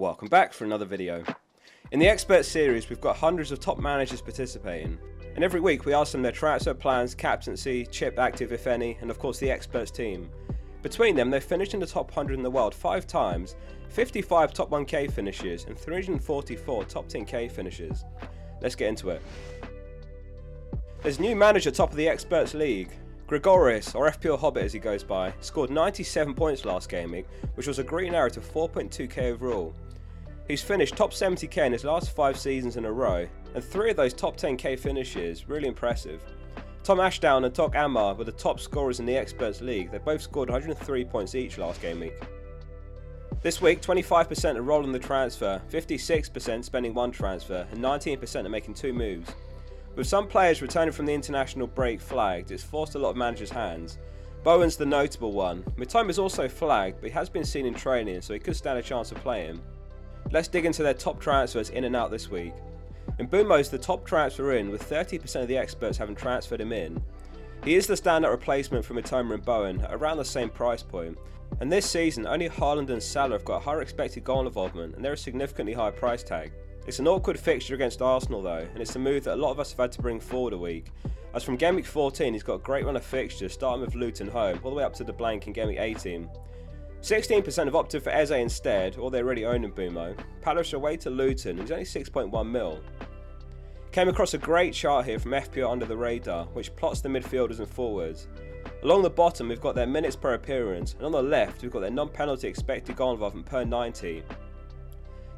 Welcome back for another video. In the expert series, we've got hundreds of top managers participating, and every week we ask them their transfer plans, captaincy, chip active if any, and of course the experts team. Between them, they've finished in the top 100 in the world five times, 55 top 1k finishes, and 344 top 10k finishes. Let's get into it. There's new manager top of the experts league. Gregorius, or FPL Hobbit as he goes by, scored 97 points last game week, which was a green arrow to 4.2k overall. He's finished top 70k in his last five seasons in a row, and three of those top 10k finishes, really impressive. Tom Ashdown and Tok Ammar were the top scorers in the Experts League. They both scored 103 points each last game week. This week, 25% are rolling the transfer, 56% spending one transfer, and 19% are making two moves. With some players returning from the international break flagged, it's forced a lot of managers' hands. Bowen's the notable one. Mitoma is also flagged, but he has been seen in training, so he could stand a chance of playing. Let's dig into their top transfers in and out this week. Mbeumo is the top transfer in, with 30% of the experts having transferred him in. He is the standout replacement for Mitoma and Bowen at around the same price point. And this season, only Haaland and Salah have got a higher expected goal involvement, and they're a significantly higher price tag. It's an awkward fixture against Arsenal though, and it's a move that a lot of us have had to bring forward a week. As from game week 14, he's got a great run of fixtures, starting with Luton home, all the way up to the blank in game week 18. 16% have opted for Eze instead, or they already own Mbeumo. Palace away to Luton, he's only 6.1 mil. Came across a great chart here from FPL Under the Radar, which plots the midfielders and forwards. Along the bottom, we've got their minutes per appearance, and on the left, we've got their non penalty expected goal involvement per 90.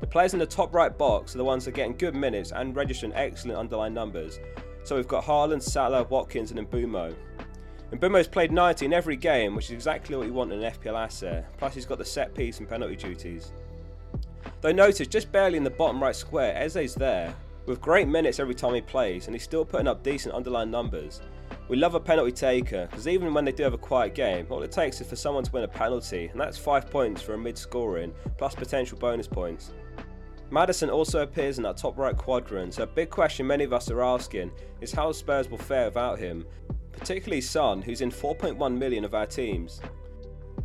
The players in the top right box are the ones that are getting good minutes and registering excellent underlying numbers. So we've got Haaland, Salah, Watkins, and Mbeumo. Mbeumo's played 90 in every game, which is exactly what you want in an FPL asset. Plus, he's got the set piece and penalty duties. Though notice, just barely in the bottom right square, Eze's there, with great minutes every time he plays, and he's still putting up decent underlying numbers. We love a penalty taker, because even when they do have a quiet game, all it takes is for someone to win a penalty, and that's 5 points for a mid scoring, plus potential bonus points. Maddison also appears in that top right quadrant, so a big question many of us are asking is how Spurs will fare without him, particularly Son, who's in 4.1 million of our teams.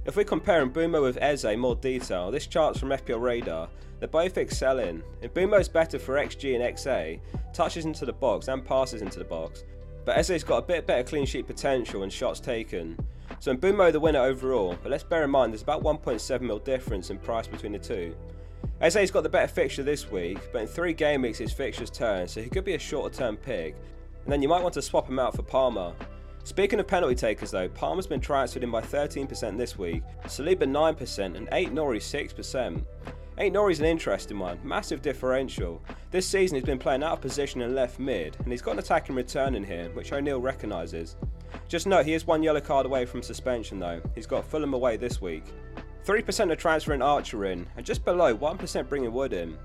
If we compare Mbeumo with Eze in more detail, this chart's from FPL Radar, they're both excelling. Mbeumo's better for XG and XA, touches into the box and passes into the box, but Eze's got a bit better clean sheet potential and shots taken. So Mbeumo the winner overall, but let's bear in mind there's about 1.7 mil difference in price between the two. Eze's got the better fixture this week, but in three game weeks his fixtures turn, so he could be a shorter term pick. And then you might want to swap him out for Palmer. Speaking of penalty takers though, Palmer's been transferred in by 13% this week, Saliba 9% and Aït-Nouri 6%. Aït-Nouri's an interesting one, massive differential. This season he's been playing out of position in left mid, and he's got an attacking return in here, which O'Neil recognises. Just note he is one yellow card away from suspension though, he's got Fulham away this week. 3% are transferring Archer in, and just below 1% bringing Wood in.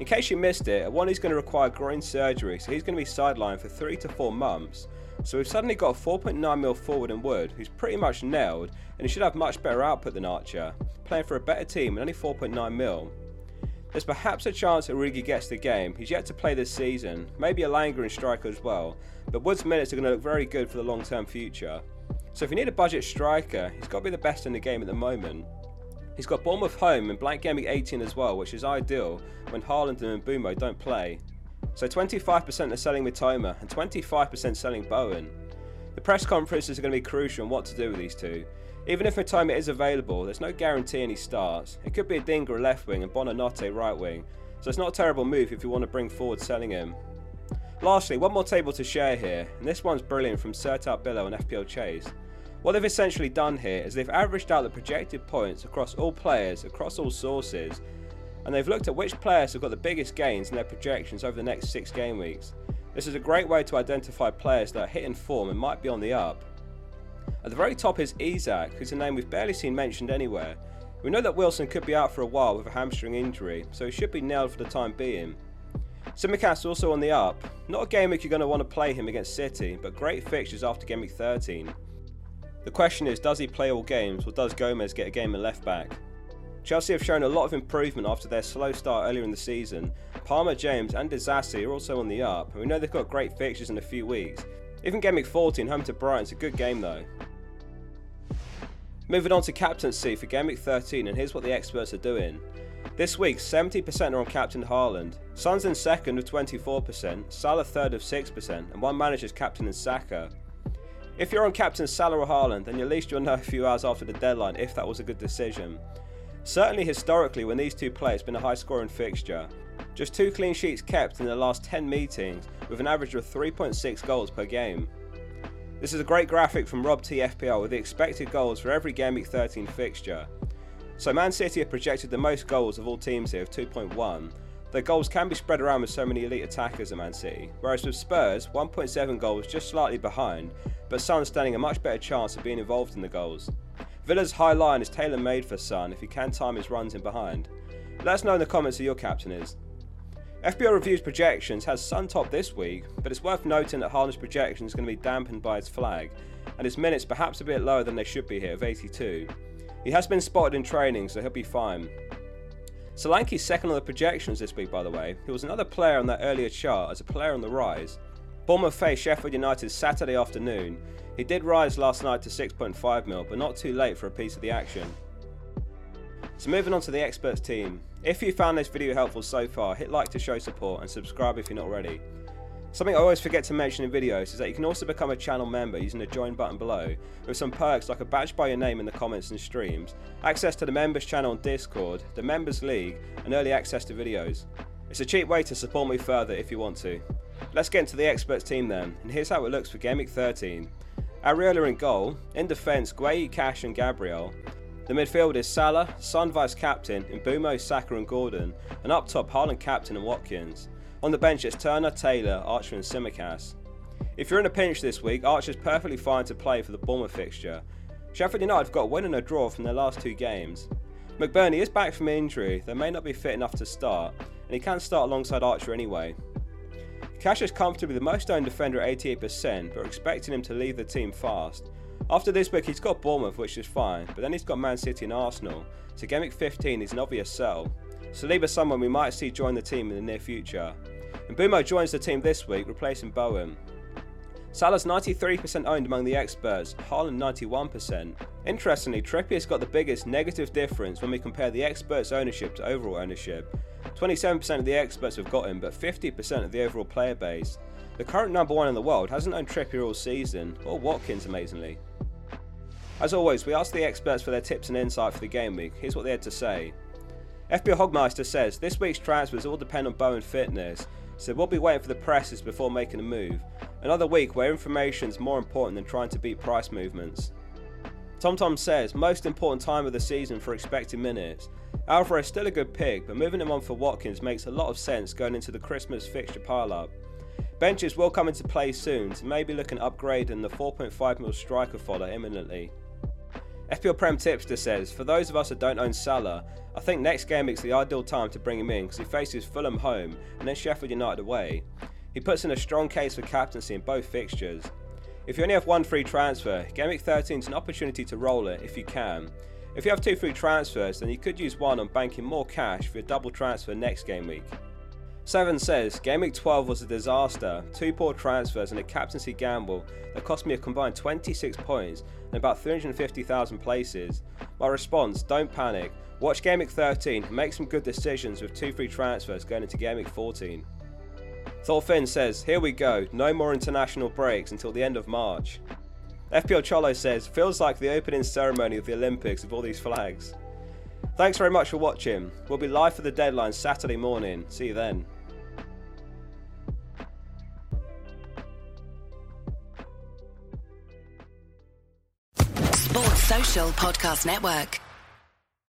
In case you missed it, one is going to require groin surgery, so he's going to be sidelined for 3 to 4 months. So we've suddenly got a 4.9mm forward in Wood, who's pretty much nailed, and he should have much better output than Archer, playing for a better team and only 4.9mm. There's perhaps a chance Origi gets the game, he's yet to play this season, maybe a lingering striker as well, but Wood's minutes are going to look very good for the long term future. So if you need a budget striker, he's got to be the best in the game at the moment. He's got Bournemouth home and blank game 18 as well, which is ideal when Haaland and Mbeumo don't play. So 25% are selling Mitoma and 25% selling Bowen. The press conferences are going to be crucial on what to do with these two. Even if Mitoma is available, there's no guarantee any starts. It could be Adingra left wing and Buonanotte right wing, so it's not a terrible move if you want to bring forward selling him. Lastly, one more table to share here, and this one's brilliant from Sertat Billo and FPL Chase. What they've essentially done here is they've averaged out the projected points across all players, across all sources, and they've looked at which players have got the biggest gains in their projections over the next six game weeks. This is a great way to identify players that are hitting form and might be on the up. At the very top is Isak, who's a name we've barely seen mentioned anywhere. We know that Wilson could be out for a while with a hamstring injury, so he should be nailed for the time being. Tsimikas also on the up. Not a game week you're going to want to play him against City, but great fixtures after game week 13. The question is, does he play all games, or does Gomez get a game in left back? Chelsea have shown a lot of improvement after their slow start earlier in the season. Palmer, James, and Disasi are also on the up, and we know they've got great fixtures in a few weeks. Even game week 14, home to Brighton's a good game though. Moving on to captaincy for game week 13, and here's what the experts are doing. This week, 70% are on captain Haaland. Son's in second with 24%, Salah third with 6%, and one manager's captain in Saka. If you're on captain Salah or Haaland, then at least you'll know a few hours after the deadline if that was a good decision. Certainly historically, when these two play, it's been a high scoring fixture. Just two clean sheets kept in the last 10 meetings, with an average of 3.6 goals per game. This is a great graphic from Rob T FPL with the expected goals for every Game Week 13 fixture. So Man City have projected the most goals of all teams here of 2.1. Their goals can be spread around with so many elite attackers at Man City, whereas with Spurs, 1.7 goals just slightly behind, but Son standing a much better chance of being involved in the goals. Villa's high line is tailor made for Son if he can time his runs in behind. Let us know in the comments who your captain is. FPL Reviews projections has Son top this week, but it's worth noting that Haaland's projection is going to be dampened by his flag, and his minutes perhaps a bit lower than they should be here of 82. He has been spotted in training, so he'll be fine. Solanke's second on the projections this week, by the way. He was another player on that earlier chart as a player on the rise. Bournemouth faced Sheffield United Saturday afternoon. He did rise last night to 6.5 mil, but not too late for a piece of the action. So moving on to the experts team. If you found this video helpful so far, hit like to show support and subscribe if you're not already. Something I always forget to mention in videos is that you can also become a channel member using the join button below, with some perks like a badge by your name in the comments and streams, access to the members channel on Discord, the members league, and early access to videos. It's a cheap way to support me further if you want to. Let's get into the experts team then, and here's how it looks for Game Week 13. Areola in goal, in defence Guehi, Cash and Gabriel. The midfield is Salah, Son vice captain, Mbeumo, Saka and Gordon, and up top Haaland captain and Watkins. On the bench, it's Turner, Taylor, Archer, and Tsimikas. If you're in a pinch this week, Archer's perfectly fine to play for the Bournemouth fixture. Sheffield United have got a win and a draw from their last two games. McBurnie is back from injury, though may not be fit enough to start, and he can start alongside Archer anyway. Cash is comfortably the most owned defender at 88%, but are expecting him to leave the team fast. After this week, he's got Bournemouth, which is fine, but then he's got Man City and Arsenal, so Week 15 is an obvious sell. Saliba is someone we might see join the team in the near future. And Mbeumo joins the team this week, replacing Bowen. Salah's 93% owned among the experts, Haaland 91%. Interestingly, Trippier's got the biggest negative difference when we compare the experts' ownership to overall ownership. 27% of the experts have got him, but 50% of the overall player base. The current number one in the world hasn't owned Trippier all season, or Watkins amazingly. As always, we asked the experts for their tips and insight for the game week. Here's what they had to say. FPL Hogmeister says this week's transfers all depend on Bowen fitness, so we'll be waiting for the presses before making a move. Another week where information is more important than trying to beat price movements. TomTom says most important time of the season for expected minutes. Alvarez is still a good pick, but moving him on for Watkins makes a lot of sense going into the Christmas fixture pile-up. Benches will come into play soon, so maybe look upgrade upgrading the 4.5 mil striker fodder imminently. FPL Prem Tipster says, For those of us that don't own Salah, I think next game is the ideal time to bring him in because he faces Fulham home and then Sheffield United away. He puts in a strong case for captaincy in both fixtures. If you only have one free transfer, Game Week 13 is an opportunity to roll it if you can. If you have two free transfers, then you could use one on banking more cash for your double transfer next game week. 7 says, Game Week 12 was a disaster, two poor transfers and a captaincy gamble that cost me a combined 26 points and about 350,000 places. My response, don't panic, watch Game Week 13 and make some good decisions with two free transfers going into Game Week 14. Thorfinn says, here we go, no more international breaks until the end of March. FPL Cholo says, feels like the opening ceremony of the Olympics with all these flags. Thanks very much for watching. We'll be live for the deadline Saturday morning. See you then. Sports Social Podcast Network.